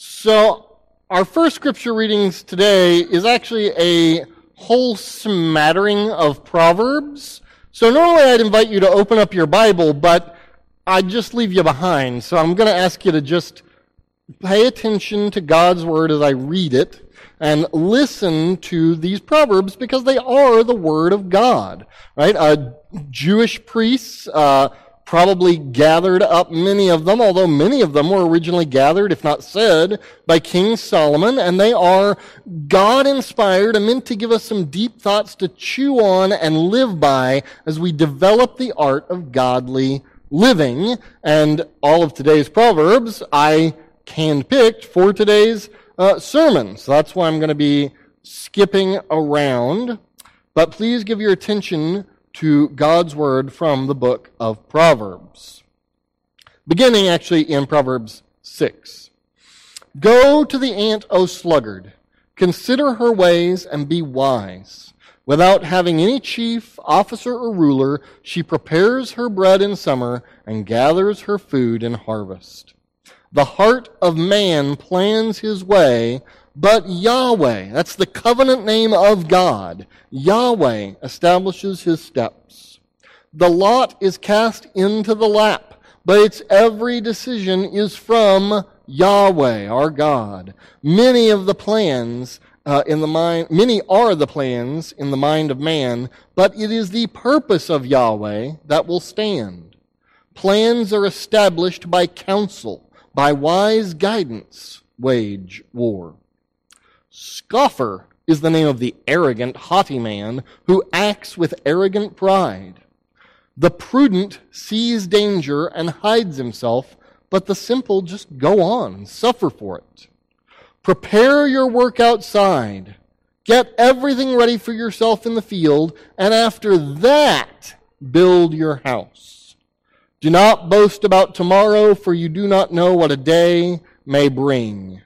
So, our first scripture readings today is actually a whole smattering of Proverbs. So, normally I'd invite you to open up your Bible, but I'd just leave you behind. So, I'm going to ask you to just pay attention to God's Word as I read it and listen to these proverbs because they are the word of God, right? Uh, Jewish priests uh, probably gathered up many of them, although many of them were originally gathered, if not said, by King Solomon, and they are God inspired and meant to give us some deep thoughts to chew on and live by as we develop the art of godly living. And all of today's proverbs I handpicked for today's uh, sermon. So that's why I'm going to be skipping around. But please give your attention to God's word from the book of Proverbs. Beginning actually in Proverbs 6. Go to the ant, O sluggard. Consider her ways and be wise. Without having any chief, officer, or ruler, she prepares her bread in summer and gathers her food in harvest. The heart of man plans his way, but Yahweh, that's the covenant name of God, Yahweh establishes his steps. The lot is cast into the lap, but its every decision is from Yahweh, our God. Many of the plans uh, in the mind, many are the plans in the mind of man, but it is the purpose of Yahweh that will stand. Plans are established by counsel by wise guidance wage war. Scoffer is the name of the arrogant, haughty man who acts with arrogant pride. The prudent sees danger and hides himself, but the simple just go on and suffer for it. Prepare your work outside. Get everything ready for yourself in the field, and after that, build your house. Do not boast about tomorrow, for you do not know what a day may bring.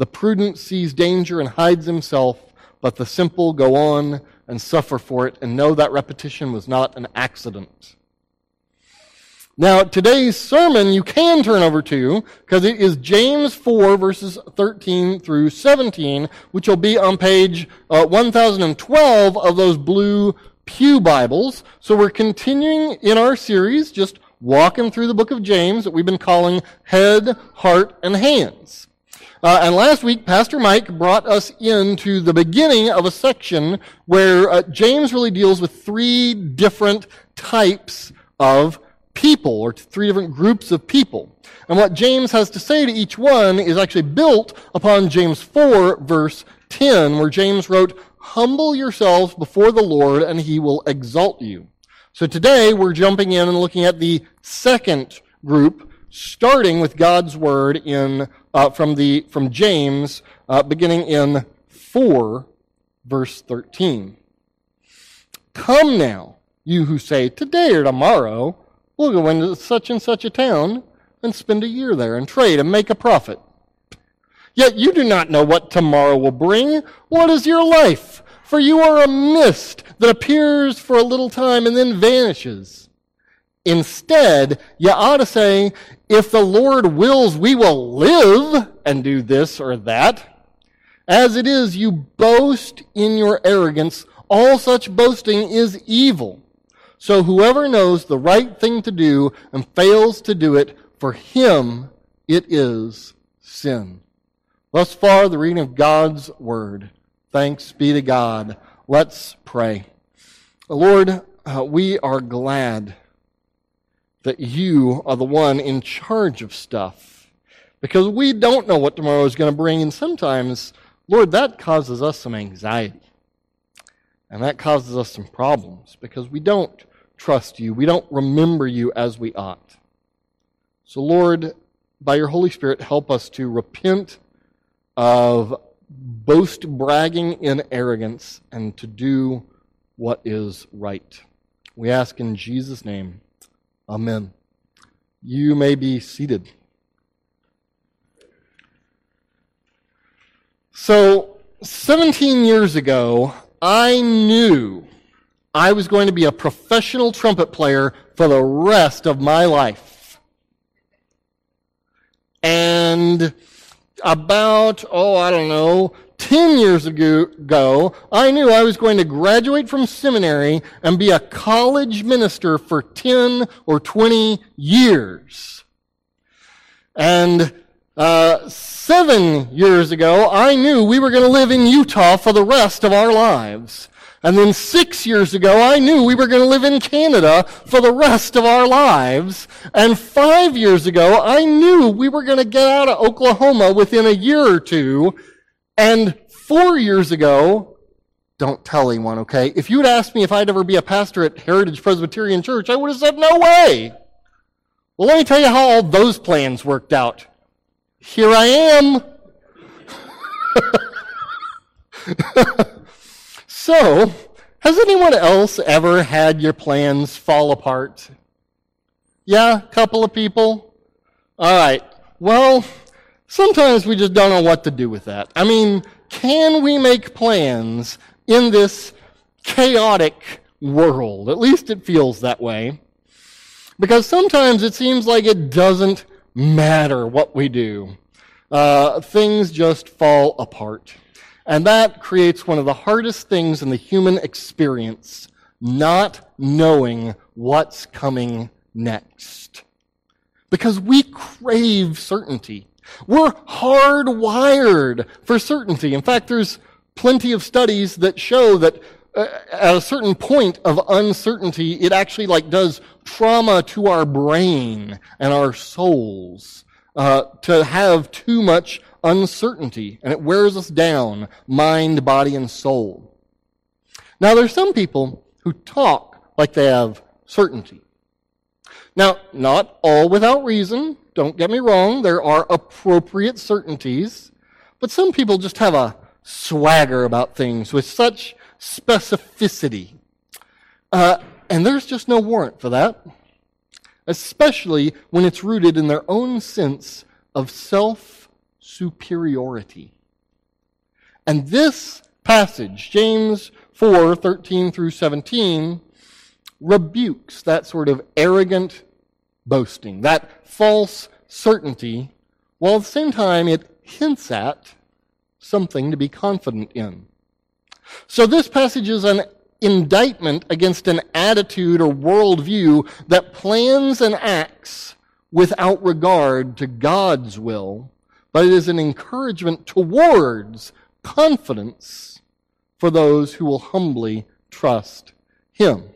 The prudent sees danger and hides himself, but the simple go on and suffer for it and know that repetition was not an accident. Now, today's sermon you can turn over to because it is James 4 verses 13 through 17, which will be on page uh, 1012 of those blue Pew Bibles. So we're continuing in our series, just walking through the book of James that we've been calling Head, Heart, and Hands. Uh, and last week, Pastor Mike brought us into the beginning of a section where uh, James really deals with three different types of people, or three different groups of people. And what James has to say to each one is actually built upon James 4, verse 10, where James wrote, Humble yourselves before the Lord, and he will exalt you. So today we're jumping in and looking at the second group, starting with God's word in uh, from the from James, uh, beginning in four, verse thirteen. Come now, you who say today or tomorrow we'll go into such and such a town and spend a year there and trade and make a profit. Yet you do not know what tomorrow will bring. What is your life? For you are a mist that appears for a little time and then vanishes. Instead, you ought to say, if the Lord wills, we will live and do this or that. As it is, you boast in your arrogance. All such boasting is evil. So whoever knows the right thing to do and fails to do it, for him it is sin. Thus far, the reading of God's word. Thanks be to God. Let's pray. Lord, uh, we are glad that you are the one in charge of stuff because we don't know what tomorrow is going to bring. And sometimes, Lord, that causes us some anxiety. And that causes us some problems because we don't trust you. We don't remember you as we ought. So, Lord, by your Holy Spirit, help us to repent of boast bragging in arrogance and to do what is right. We ask in Jesus' name. Amen. You may be seated. So, 17 years ago, I knew I was going to be a professional trumpet player for the rest of my life. And about, oh, I don't know, 10 years ago, I knew I was going to graduate from seminary and be a college minister for 10 or 20 years. And uh, seven years ago, I knew we were going to live in Utah for the rest of our lives. And then six years ago, I knew we were going to live in Canada for the rest of our lives. And five years ago, I knew we were going to get out of Oklahoma within a year or two. And four years ago, don't tell anyone, okay? If you had asked me if I'd ever be a pastor at Heritage Presbyterian Church, I would have said, no way. Well, let me tell you how all those plans worked out. Here I am. so, has anyone else ever had your plans fall apart? Yeah, a couple of people? All right. Well, sometimes we just don't know what to do with that. I mean, can we make plans in this chaotic world? At least it feels that way. Because sometimes it seems like it doesn't matter what we do. Uh, things just fall apart. And that creates one of the hardest things in the human experience not knowing what's coming next. Because we crave certainty. We're hardwired for certainty. In fact, there's plenty of studies that show that uh, at a certain point of uncertainty, it actually like does trauma to our brain and our souls uh, to have too much uncertainty, and it wears us down, mind, body, and soul. Now, there's some people who talk like they have certainty. Now, not all without reason. Don't get me wrong. There are appropriate certainties. But some people just have a swagger about things with such specificity. Uh, and there's just no warrant for that, especially when it's rooted in their own sense of self superiority. And this passage, James 4 13 through 17, rebukes that sort of arrogant boasting, that false certainty, while at the same time it hints at something to be confident in. So this passage is an indictment against an attitude or worldview that plans and acts without regard to God's will, but it is an encouragement towards confidence for those who will humbly trust Him.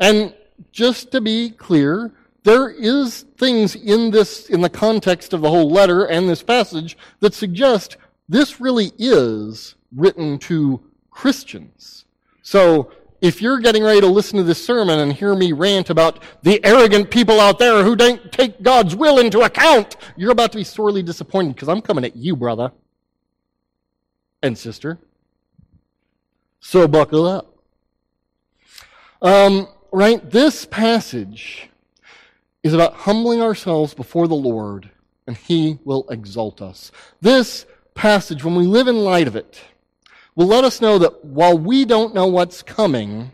And just to be clear, there is things in this, in the context of the whole letter and this passage that suggest this really is written to Christians. So, if you're getting ready to listen to this sermon and hear me rant about the arrogant people out there who don't take God's will into account, you're about to be sorely disappointed because I'm coming at you, brother and sister. So buckle up. Um, right? This passage is about humbling ourselves before the Lord and He will exalt us. This passage, when we live in light of it, will let us know that while we don't know what's coming,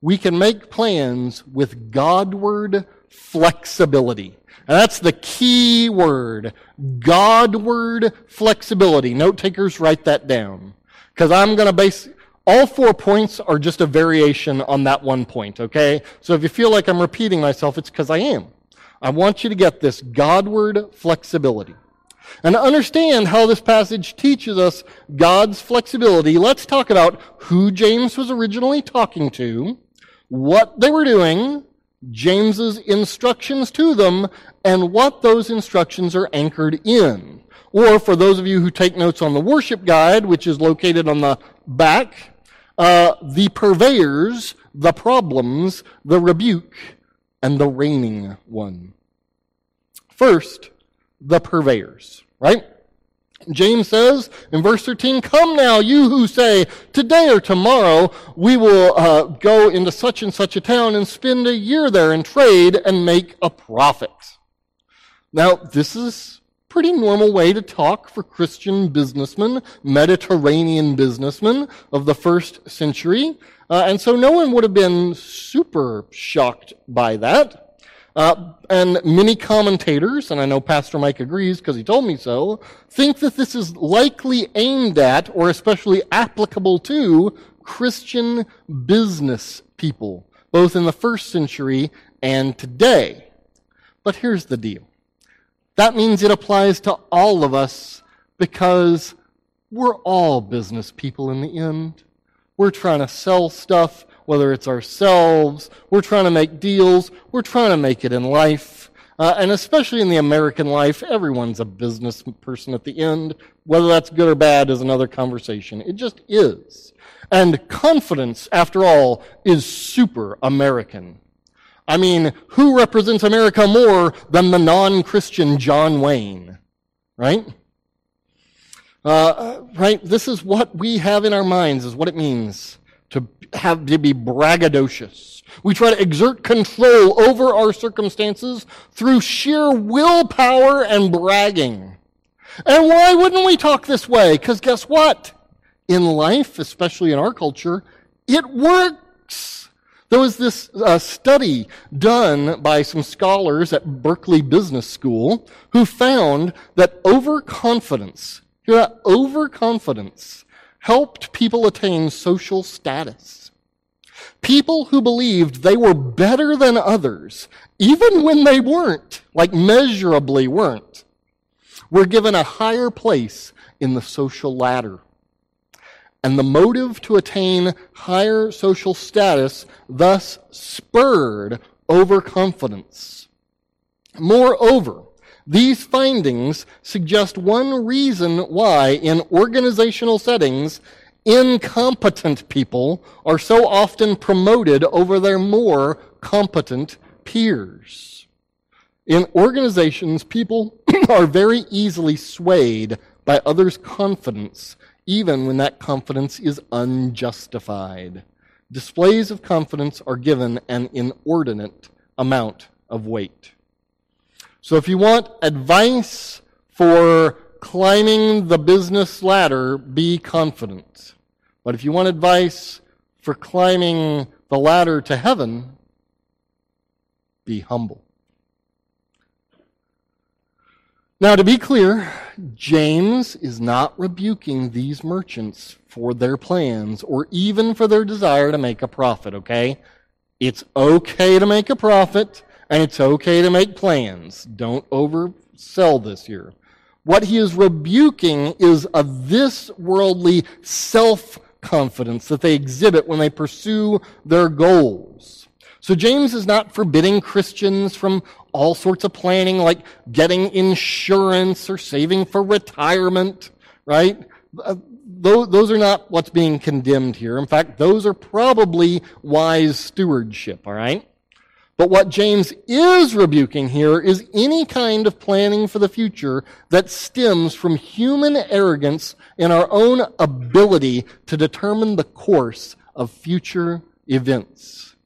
we can make plans with Godward flexibility. And that's the key word. Godward flexibility. Note takers, write that down. Because I'm going to base, all four points are just a variation on that one point, okay? So if you feel like I'm repeating myself, it's because I am. I want you to get this Godward flexibility. And to understand how this passage teaches us God's flexibility, let's talk about who James was originally talking to, what they were doing, James's instructions to them, and what those instructions are anchored in. Or for those of you who take notes on the worship guide, which is located on the back, uh, the purveyors, the problems, the rebuke, and the reigning one. First, the purveyors, right? James says in verse 13, Come now, you who say, Today or tomorrow we will uh, go into such and such a town and spend a year there and trade and make a profit. Now, this is pretty normal way to talk for Christian businessmen, Mediterranean businessmen of the first century. Uh, and so no one would have been super shocked by that. Uh, and many commentators, and I know Pastor Mike agrees because he told me so, think that this is likely aimed at or especially applicable to Christian business people, both in the first century and today. But here's the deal. That means it applies to all of us because we're all business people in the end. We're trying to sell stuff, whether it's ourselves, we're trying to make deals, we're trying to make it in life. Uh, and especially in the American life, everyone's a business person at the end. Whether that's good or bad is another conversation. It just is. And confidence, after all, is super American. I mean, who represents America more than the non-Christian John Wayne? Right? Uh, right? This is what we have in our minds, is what it means to have to be braggadocious. We try to exert control over our circumstances through sheer willpower and bragging. And why wouldn't we talk this way? Because guess what? In life, especially in our culture, it works. There was this uh, study done by some scholars at Berkeley Business School who found that overconfidence that overconfidence helped people attain social status. People who believed they were better than others, even when they weren't, like measurably weren't, were given a higher place in the social ladder. And the motive to attain higher social status thus spurred overconfidence. Moreover, these findings suggest one reason why, in organizational settings, incompetent people are so often promoted over their more competent peers. In organizations, people are very easily swayed by others' confidence, even when that confidence is unjustified. Displays of confidence are given an inordinate amount of weight. So if you want advice for climbing the business ladder, be confident. But if you want advice for climbing the ladder to heaven, be humble. Now, to be clear, James is not rebuking these merchants for their plans or even for their desire to make a profit, okay? It's okay to make a profit. And it's okay to make plans. Don't oversell this here. What he is rebuking is a this worldly self confidence that they exhibit when they pursue their goals. So James is not forbidding Christians from all sorts of planning like getting insurance or saving for retirement, right? Uh, those are not what's being condemned here. In fact, those are probably wise stewardship, all right? But what James is rebuking here is any kind of planning for the future that stems from human arrogance in our own ability to determine the course of future events.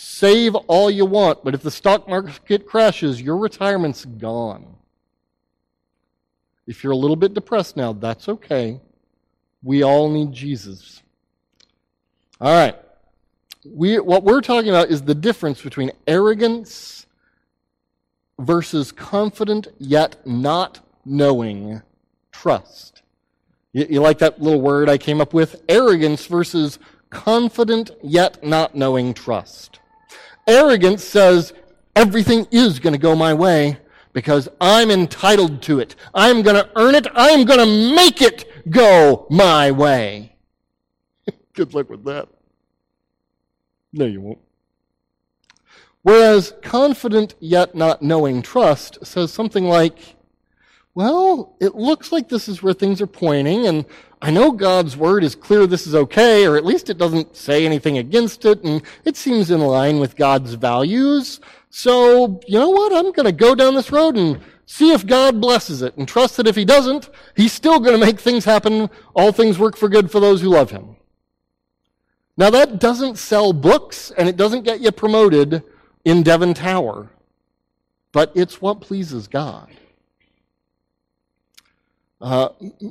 Save all you want, but if the stock market crashes, your retirement's gone. If you're a little bit depressed now, that's okay. We all need Jesus. All right we, what we're talking about is the difference between arrogance versus confident yet not knowing trust. You, you, like that little word I came up with? Arrogance versus confident yet not knowing trust. Arrogance says everything is going to go my way because I'm entitled to it. I'm going to earn it. I'm going to make it go my way. Good luck with that. No, you won't. Whereas confident yet not knowing trust says something like, well, it looks like this is where things are pointing, and I know God's word is clear this is okay, or at least it doesn't say anything against it, and it seems in line with God's values. So, you know what? I'm going to go down this road and see if God blesses it, and trust that if He doesn't, He's still going to make things happen. All things work for good for those who love Him. Now, that doesn't sell books and it doesn't get you promoted in Devon Tower, but it's what pleases God. Uh,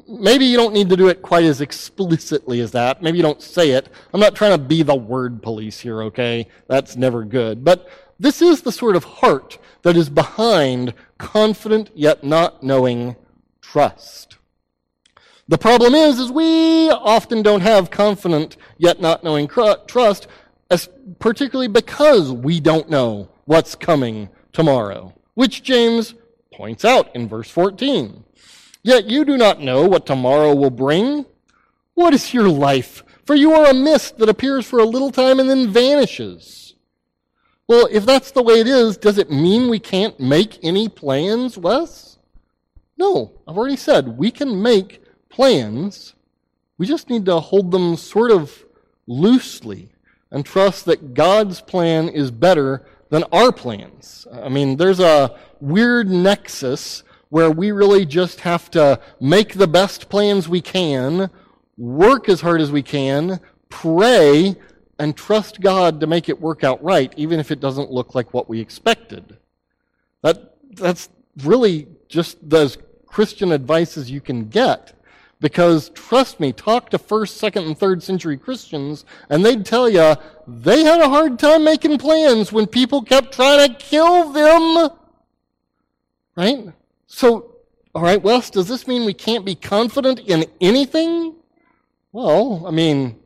maybe you don't need to do it quite as explicitly as that. Maybe you don't say it. I'm not trying to be the word police here, okay? That's never good. But This is the sort of heart that is behind confident yet not knowing trust. The problem is, is we often don't have confident yet not knowing trust, as particularly because we don't know what's coming tomorrow, which James points out in verse 14. Yet you do not know what tomorrow will bring. What is your life? For you are a mist that appears for a little time and then vanishes. Well, if that's the way it is, does it mean we can't make any plans, Wes? No, I've already said we can make plans. We just need to hold them sort of loosely and trust that God's plan is better than our plans. I mean, there's a weird nexus where we really just have to make the best plans we can, work as hard as we can, pray, and trust God to make it work out right, even if it doesn't look like what we expected. That, that's really just as Christian advice as you can get. Because trust me, talk to first, second, and third century Christians, and they'd tell you they had a hard time making plans when people kept trying to kill them. Right? So, all right, Wes, does this mean we can't be confident in anything? Well, I mean,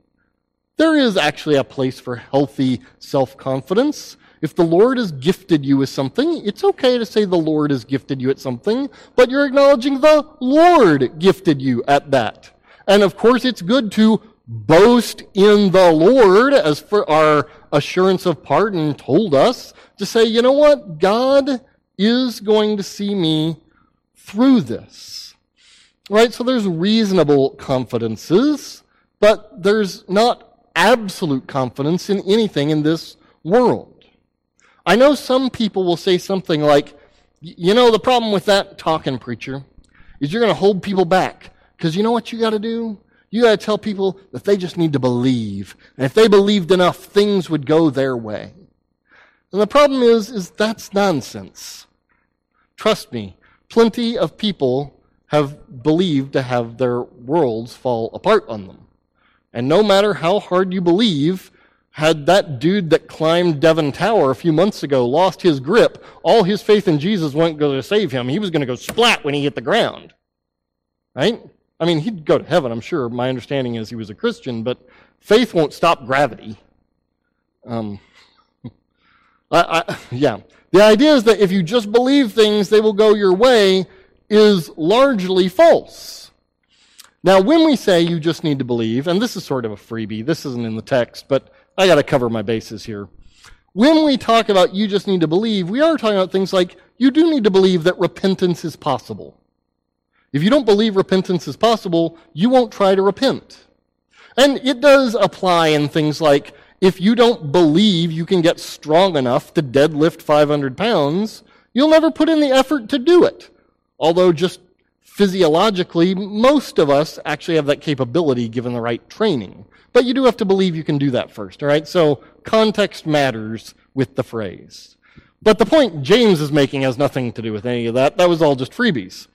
there is actually a place for healthy self confidence. If the Lord has gifted you with something, it's okay to say the Lord has gifted you at something, but you're acknowledging the Lord gifted you at that. And of course, it's good to boast in the Lord, as for our assurance of pardon told us, to say, you know what? God is going to see me through this. Right? So there's reasonable confidences, but there's not absolute confidence in anything in this world. I know some people will say something like, you know, the problem with that talking preacher is you're going to hold people back. Because you know what you got to do? You got to tell people that they just need to believe. And if they believed enough, things would go their way. And the problem is, is that's nonsense. Trust me, plenty of people have believed to have their worlds fall apart on them. And no matter how hard you believe, had that dude that climbed Devon Tower a few months ago lost his grip, all his faith in Jesus wasn't going to save him. He was going to go splat when he hit the ground. Right? I mean, he'd go to heaven, I'm sure. My understanding is he was a Christian, but faith won't stop gravity. Um, I, I, yeah. The idea is that if you just believe things, they will go your way, is largely false. Now, when we say you just need to believe, and this is sort of a freebie, this isn't in the text, but I got to cover my bases here. When we talk about you just need to believe, we are talking about things like you do need to believe that repentance is possible. If you don't believe repentance is possible, you won't try to repent. And it does apply in things like if you don't believe you can get strong enough to deadlift 500 pounds, you'll never put in the effort to do it. Although just physiologically, most of us actually have that capability given the right training. But you do have to believe you can do that first, all right? So context matters with the phrase. But the point James is making has nothing to do with any of that. That was all just freebies.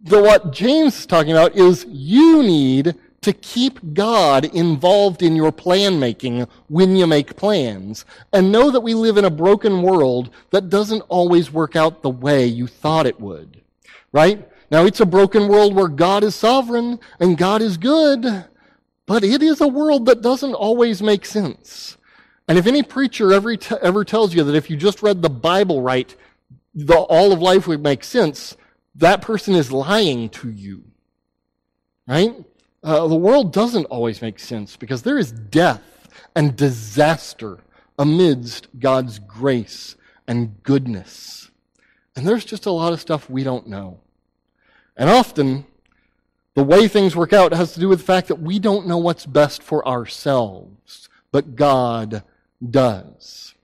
The, what James is talking about is you need to keep God involved in your plan making when you make plans. And know that we live in a broken world that doesn't always work out the way you thought it would. Right? Now, it's a broken world where God is sovereign and God is good, but it is a world that doesn't always make sense. And if any preacher ever, t- ever tells you that if you just read the Bible right, the, all of life would make sense, that person is lying to you. Right? Uh, the world doesn't always make sense because there is death and disaster amidst God's grace and goodness. And there's just a lot of stuff we don't know. And often, the way things work out has to do with the fact that we don't know what's best for ourselves, but God does.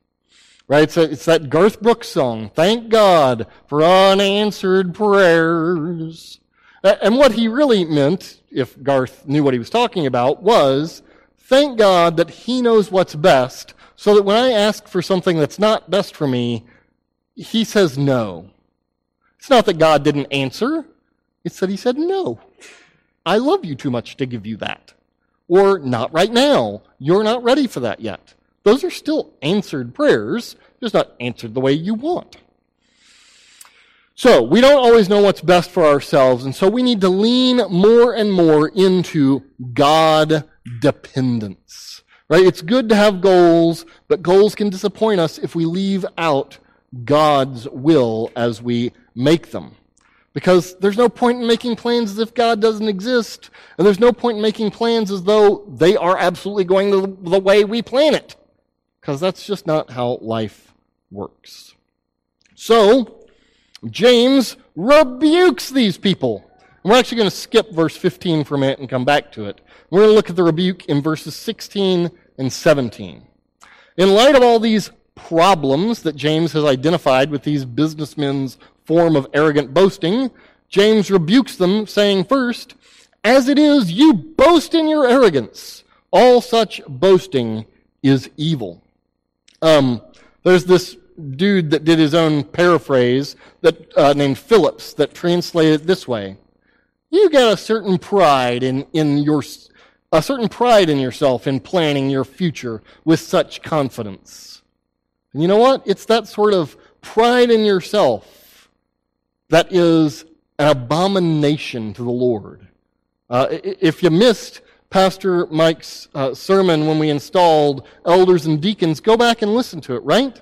Right? A, it's that Garth Brooks song, Thank God for Unanswered Prayers. And what he really meant, if Garth knew what he was talking about, was thank God that he knows what's best, so that when I ask for something that's not best for me, he says no. It's not that God didn't answer, it's that he said no. I love you too much to give you that. Or, not right now. You're not ready for that yet. Those are still answered prayers. just not answered the way you want. So, we don't always know what's best for ourselves, and so we need to lean more and more into God dependence. Right? It's good to have goals, but goals can disappoint us if we leave out God's will as we make them. Because there's no point in making plans as if God doesn't exist, and there's no point in making plans as though they are absolutely going the, way we plan it. Because that's just not how life works. So, James rebukes these people. We're actually going to skip verse 15 for a minute and come back to it. We're going to look at the rebuke in verses 16 and 17. In light of all these problems that James has identified with these businessmen's form of arrogant boasting, James rebukes them, saying, First, as it is, you boast in your arrogance. All such boasting is evil. Um, there's this dude that did his own paraphrase that uh, named Phillips that translated it this way: You got a certain pride in in your a certain pride in yourself in planning your future with such confidence. And you know what? It's that sort of pride in yourself that is an abomination to the Lord. Uh, if you missed Pastor Mike's uh, sermon when we installed elders and deacons, go back and listen to it, right?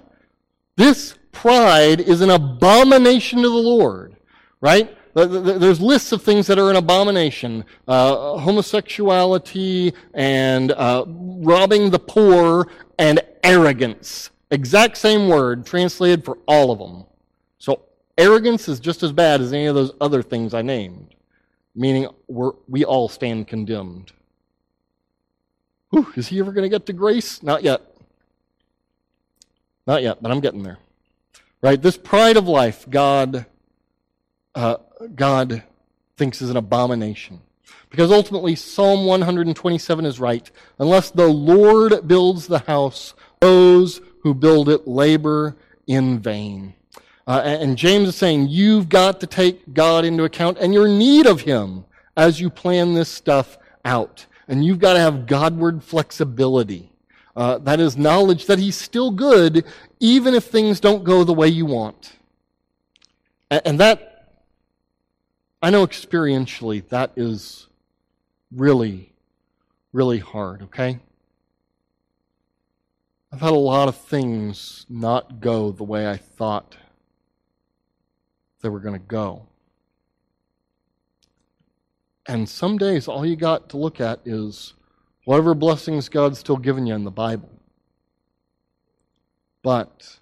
This pride is an abomination to the Lord, right? There's lists of things that are an abomination uh, homosexuality and uh, robbing the poor and arrogance. Exact same word translated for all of them. So arrogance is just as bad as any of those other things I named, meaning we're, we all stand condemned. Whew, is he ever going to get to grace? Not yet. Not yet, but I'm getting there. Right? This pride of life, God, uh, God thinks is an abomination. Because ultimately, Psalm 127 is right. Unless the Lord builds the house, those who build it labor in vain. Uh, and James is saying you've got to take God into account and your need of Him as you plan this stuff out. And you've got to have Godward flexibility. Uh, that is knowledge that He's still good, even if things don't go the way you want. And, and that, I know experientially, that is really, really hard, okay? I've had a lot of things not go the way I thought they were going to go. And some days, all you got to look at is whatever blessings God's still given you in the Bible. But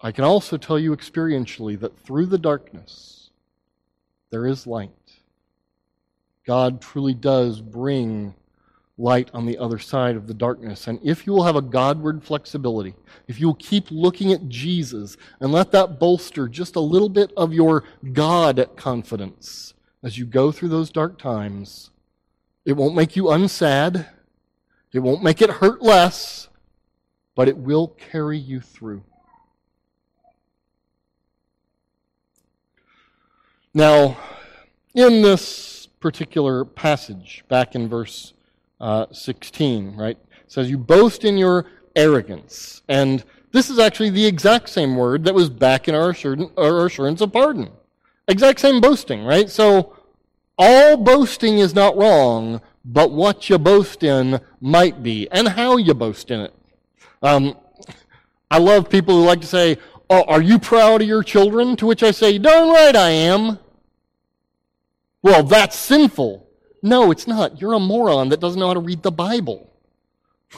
I can also tell you experientially that through the darkness, there is light. God truly does bring light on the other side of the darkness. And if you will have a Godward flexibility, if you will keep looking at Jesus and let that bolster just a little bit of your God confidence, as you go through those dark times. It won't make you unsad. It won't make it hurt less, but it will carry you through. Now, in this particular passage, back in verse uh, 16, right, says, You boast in your arrogance. And this is actually the exact same word that was back in our assurance of pardon. Exact same boasting, right? So all boasting is not wrong, but what you boast in might be, and how you boast in it. Um, I love people who like to say, oh, Are you proud of your children? To which I say, Darn right I am. Well, that's sinful. No, it's not. You're a moron that doesn't know how to read the Bible.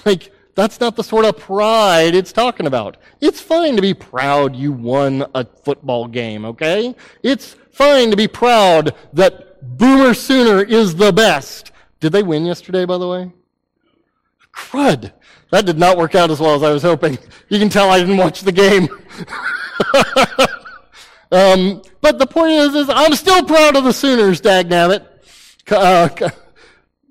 Like, that's not the sort of pride it's talking about. It's fine to be proud you won a football game, okay? It's fine to be proud that Boomer Sooner is the best. Did they win yesterday, by the way? Crud. That did not work out as well as I was hoping. You can tell I didn't watch the game. um, but the point is, is I'm still proud of the Sooners, dagnabbit. Uh,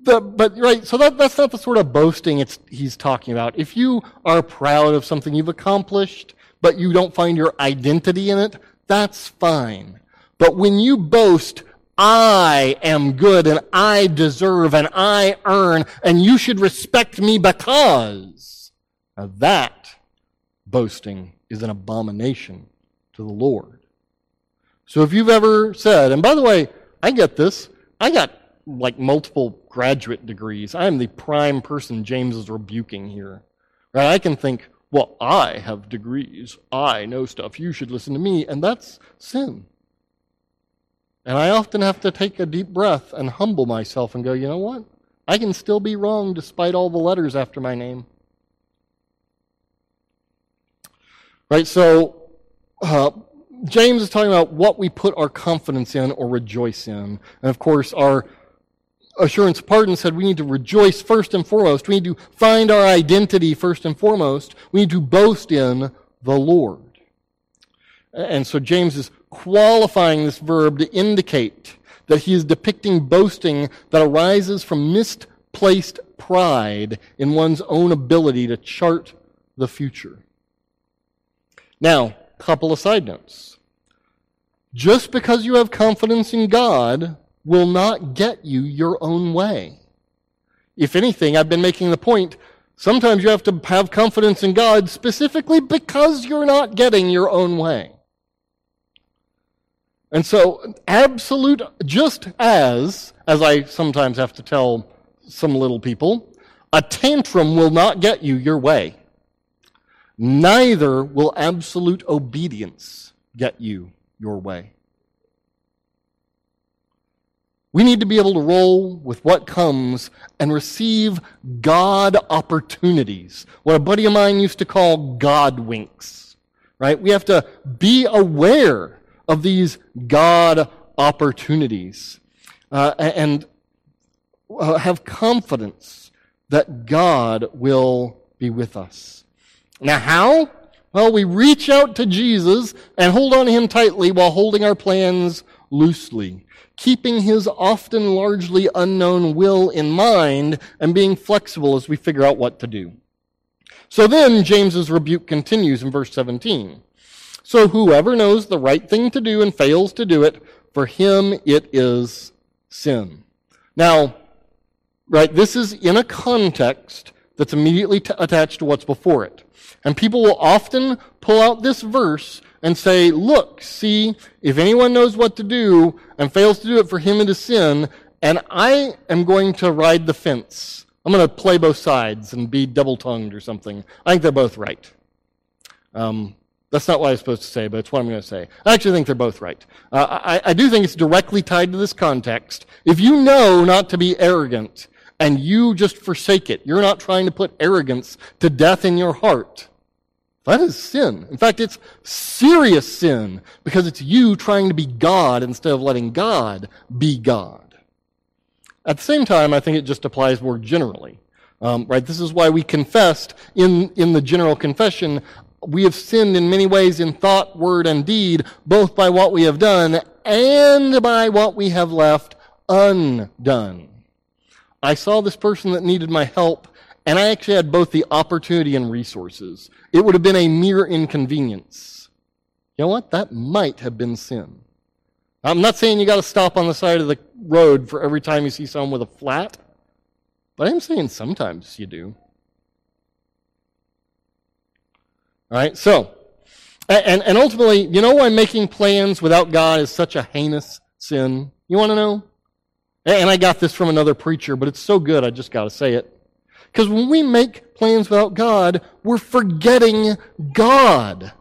the, but right, so that, that's not the sort of boasting it's, he's talking about. If you are proud of something you've accomplished, but you don't find your identity in it, that's fine. But when you boast, I am good and I deserve and I earn and you should respect me because, now that boasting is an abomination to the Lord. So if you've ever said, and by the way, I get this, I got like multiple graduate degrees. I am the prime person James is rebuking here. Right? I can think, well, I have degrees. I know stuff. You should listen to me. And that's sin. And I often have to take a deep breath and humble myself and go, you know what? I can still be wrong despite all the letters after my name. Right? So, uh, James is talking about what we put our confidence in or rejoice in. And of course, our assurance of pardon said we need to rejoice first and foremost. We need to find our identity first and foremost. We need to boast in the Lord. And so James is qualifying this verb to indicate that he is depicting boasting that arises from misplaced pride in one's own ability to chart the future. Now, a couple of side notes. Just because you have confidence in God will not get you your own way. If anything, I've been making the point sometimes you have to have confidence in God specifically because you're not getting your own way. And so, absolute, just as, as I sometimes have to tell some little people, a tantrum will not get you your way. Neither will absolute obedience get you your way. We need to be able to roll with what comes and receive God opportunities. What a buddy of mine used to call God winks. Right? We have to be aware of these God opportunities uh, and uh, have confidence that God will be with us. Now, how? Well, we reach out to Jesus and hold on to him tightly while holding our plans loosely keeping his often largely unknown will in mind and being flexible as we figure out what to do. So then James's rebuke continues in verse 17. So whoever knows the right thing to do and fails to do it, for him it is sin. Now, right, this is in a context that's immediately t- attached to what's before it. And people will often pull out this verse and say, look, see, if anyone knows what to do and fails to do it for him it is sin, and I am going to ride the fence. I'm going to play both sides and be double tongued or something. I think they're both right. Um, that's not what I was supposed to say, but it's what I'm going to say. I actually think they're both right. Uh, I, I do think it's directly tied to this context. If you know not to be arrogant and you just forsake it, you're not trying to put arrogance to death in your heart, that is sin. In fact, it's serious sin because it's you trying to be God instead of letting God be God. At the same time, I think it just applies more generally. Um, right? This is why we confessed in, in the general confession, we have sinned in many ways in thought, word, and deed, both by what we have done and by what we have left undone. I saw this person that needed my help and I actually had both the opportunity and resources. It would have been a mere inconvenience. You know what? That might have been sin. I'm not saying you got to stop on the side of the road for every time you see someone with a flat, but I'm saying sometimes you do. All right, so, and, and ultimately, you know why making plans without God is such a heinous sin? You want to know? And I got this from another preacher, but it's so good, I just got to say it. Because when we make plans without God, we're forgetting God.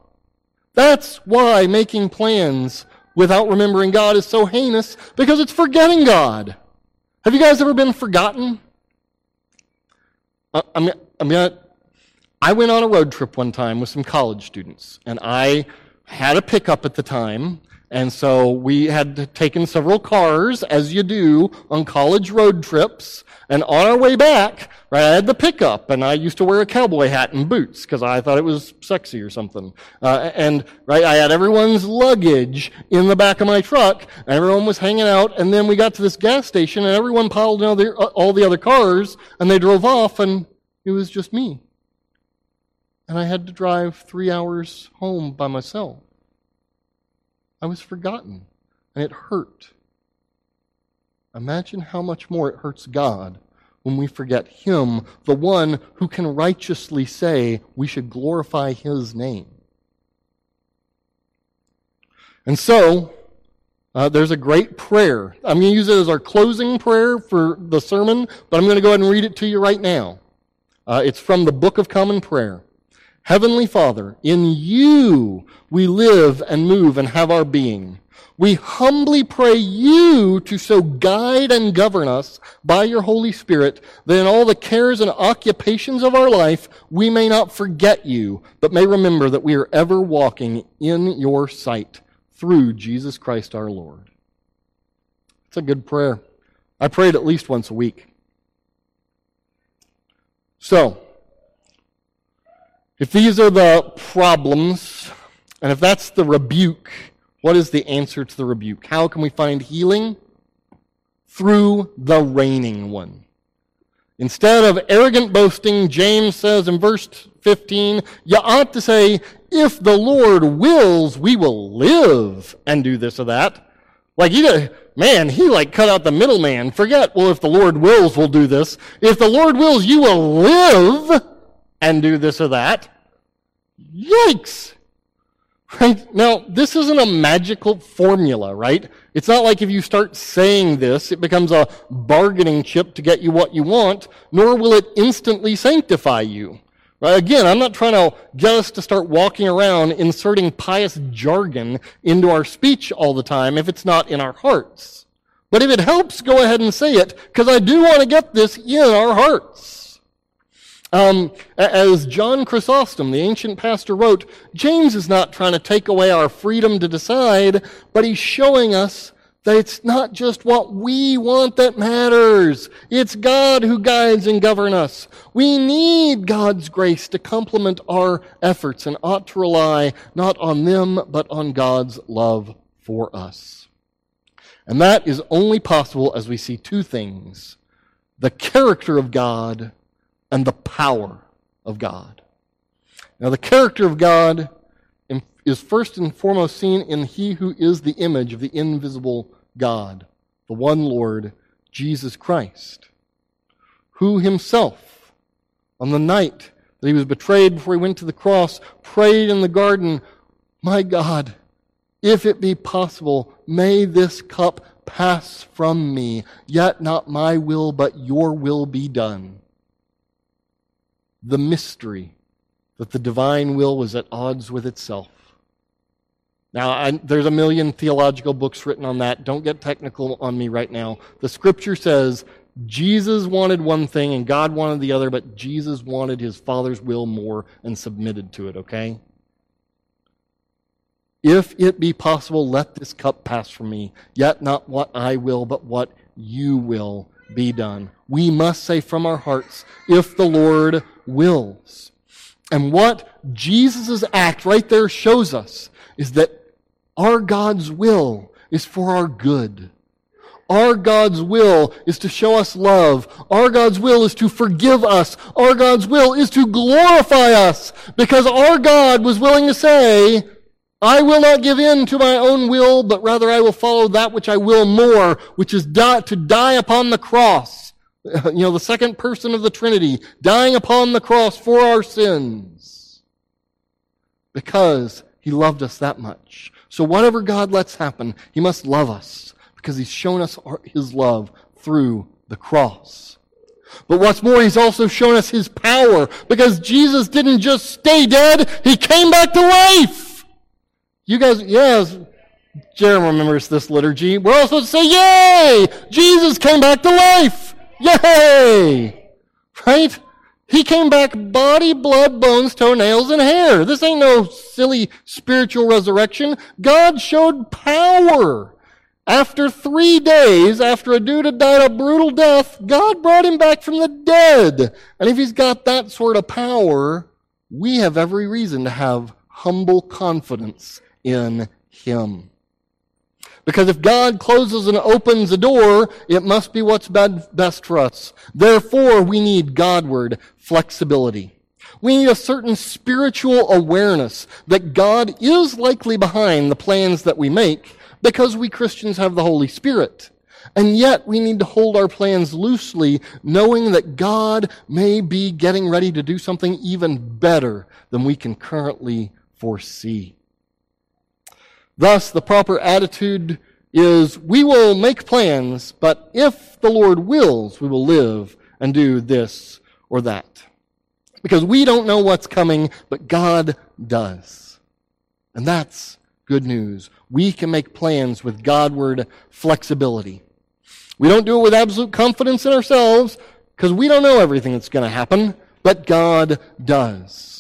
That's why making plans without remembering God is so heinous, because it's forgetting God. Have you guys ever been forgotten? I'm, I'm gonna, I went on a road trip one time with some college students, and I had a pickup at the time, and so we had taken several cars, as you do on college road trips. And on our way back, right, I had the pickup, and I used to wear a cowboy hat and boots because I thought it was sexy or something. Uh, and right, I had everyone's luggage in the back of my truck, and everyone was hanging out. And then we got to this gas station, and everyone piled in all the, all the other cars, and they drove off, and it was just me. And I had to drive three hours home by myself. I was forgotten, and it hurt. Imagine how much more it hurts God when we forget Him, the one who can righteously say we should glorify His name. And so, uh, there's a great prayer. I'm going to use it as our closing prayer for the sermon, but I'm going to go ahead and read it to you right now. Uh, it's from the Book of Common Prayer. Heavenly Father, in you we live and move and have our being. We humbly pray you to so guide and govern us by your Holy Spirit that in all the cares and occupations of our life we may not forget you, but may remember that we are ever walking in your sight through Jesus Christ our Lord. It's a good prayer. I pray it at least once a week. So, if these are the problems, and if that's the rebuke, what is the answer to the rebuke? How can we find healing? Through the reigning one. Instead of arrogant boasting, James says in verse 15, you ought to say, if the Lord wills, we will live and do this or that. Like he, man, he like cut out the middleman. Forget, well, if the Lord wills, we'll do this. If the Lord wills, you will live and do this or that. Yikes! Right? Now, this isn't a magical formula, right? It's not like if you start saying this, it becomes a bargaining chip to get you what you want, nor will it instantly sanctify you. Right? Again, I'm not trying to get us to start walking around inserting pious jargon into our speech all the time if it's not in our hearts. But if it helps, go ahead and say it, because I do want to get this in our hearts. Um, as John Chrysostom, the ancient pastor, wrote, James is not trying to take away our freedom to decide, but he's showing us that it's not just what we want that matters. It's God who guides and governs us. We need God's grace to complement our efforts and ought to rely not on them, but on God's love for us. And that is only possible as we see two things the character of God and the power of God. Now, the character of God is first and foremost seen in He who is the image of the invisible God, the one Lord, Jesus Christ, who himself, on the night that he was betrayed before he went to the cross, prayed in the garden, My God, if it be possible, may this cup pass from me, yet not my will, but your will be done the mystery that the divine will was at odds with itself. Now, I, there's a million theological books written on that. Don't get technical on me right now. The scripture says Jesus wanted one thing and God wanted the other, but Jesus wanted his Father's will more and submitted to it, okay? If it be possible, let this cup pass from me, yet not what I will, but what you will be done. We must say from our hearts, if the Lord wills. And what Jesus' act right there shows us is that our God's will is for our good. Our God's will is to show us love. Our God's will is to forgive us. Our God's will is to glorify us because our God was willing to say, I will not give in to my own will, but rather I will follow that which I will more, which is to die upon the cross you know, the second person of the Trinity, dying upon the cross for our sins. Because he loved us that much. So whatever God lets happen, he must love us because he's shown us his love through the cross. But what's more, he's also shown us his power because Jesus didn't just stay dead, he came back to life. You guys, yes, Jeremy remembers this liturgy. We're all supposed to say, Yay! Jesus came back to life! Yay! Right? He came back body, blood, bones, toenails, and hair. This ain't no silly spiritual resurrection. God showed power. After three days, after a dude had died a brutal death, God brought him back from the dead. And if he's got that sort of power, we have every reason to have humble confidence in him. Because if God closes and opens a door, it must be what's best for us. Therefore, we need Godward flexibility. We need a certain spiritual awareness that God is likely behind the plans that we make because we Christians have the Holy Spirit. And yet we need to hold our plans loosely, knowing that God may be getting ready to do something even better than we can currently foresee. Thus, the proper attitude is we will make plans, but if the Lord wills, we will live and do this or that. Because we don't know what's coming, but God does. And that's good news. We can make plans with Godward flexibility. We don't do it with absolute confidence in ourselves because we don't know everything that's going to happen, but God does.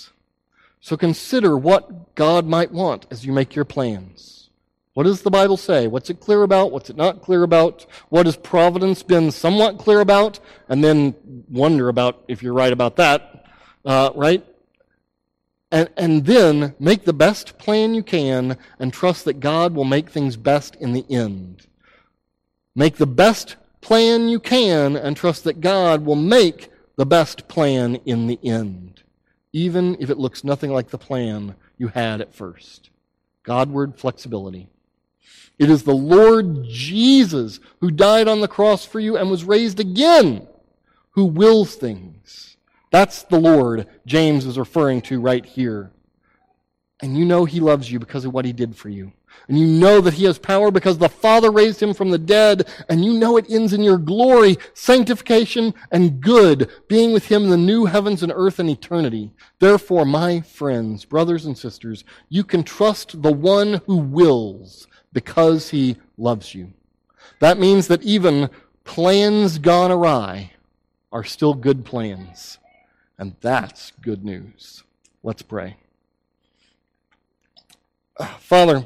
So consider what God might want as you make your plans. What does the Bible say? What's it clear about? What's it not clear about? What has providence been somewhat clear about? And then wonder about if you're right about that, uh, right? And, and then make the best plan you can and trust that God will make things best in the end. Make the best plan you can and trust that God will make the best plan in the end, even if it looks nothing like the plan you had at first. Godward flexibility. It is the Lord Jesus who died on the cross for you and was raised again who wills things. That's the Lord James is referring to right here. And you know he loves you because of what he did for you. And you know that he has power because the Father raised him from the dead, and you know it ends in your glory, sanctification, and good, being with him in the new heavens and earth and eternity. Therefore, my friends, brothers and sisters, you can trust the one who wills because he loves you. That means that even plans gone awry are still good plans. And that's good news. Let's pray. Father,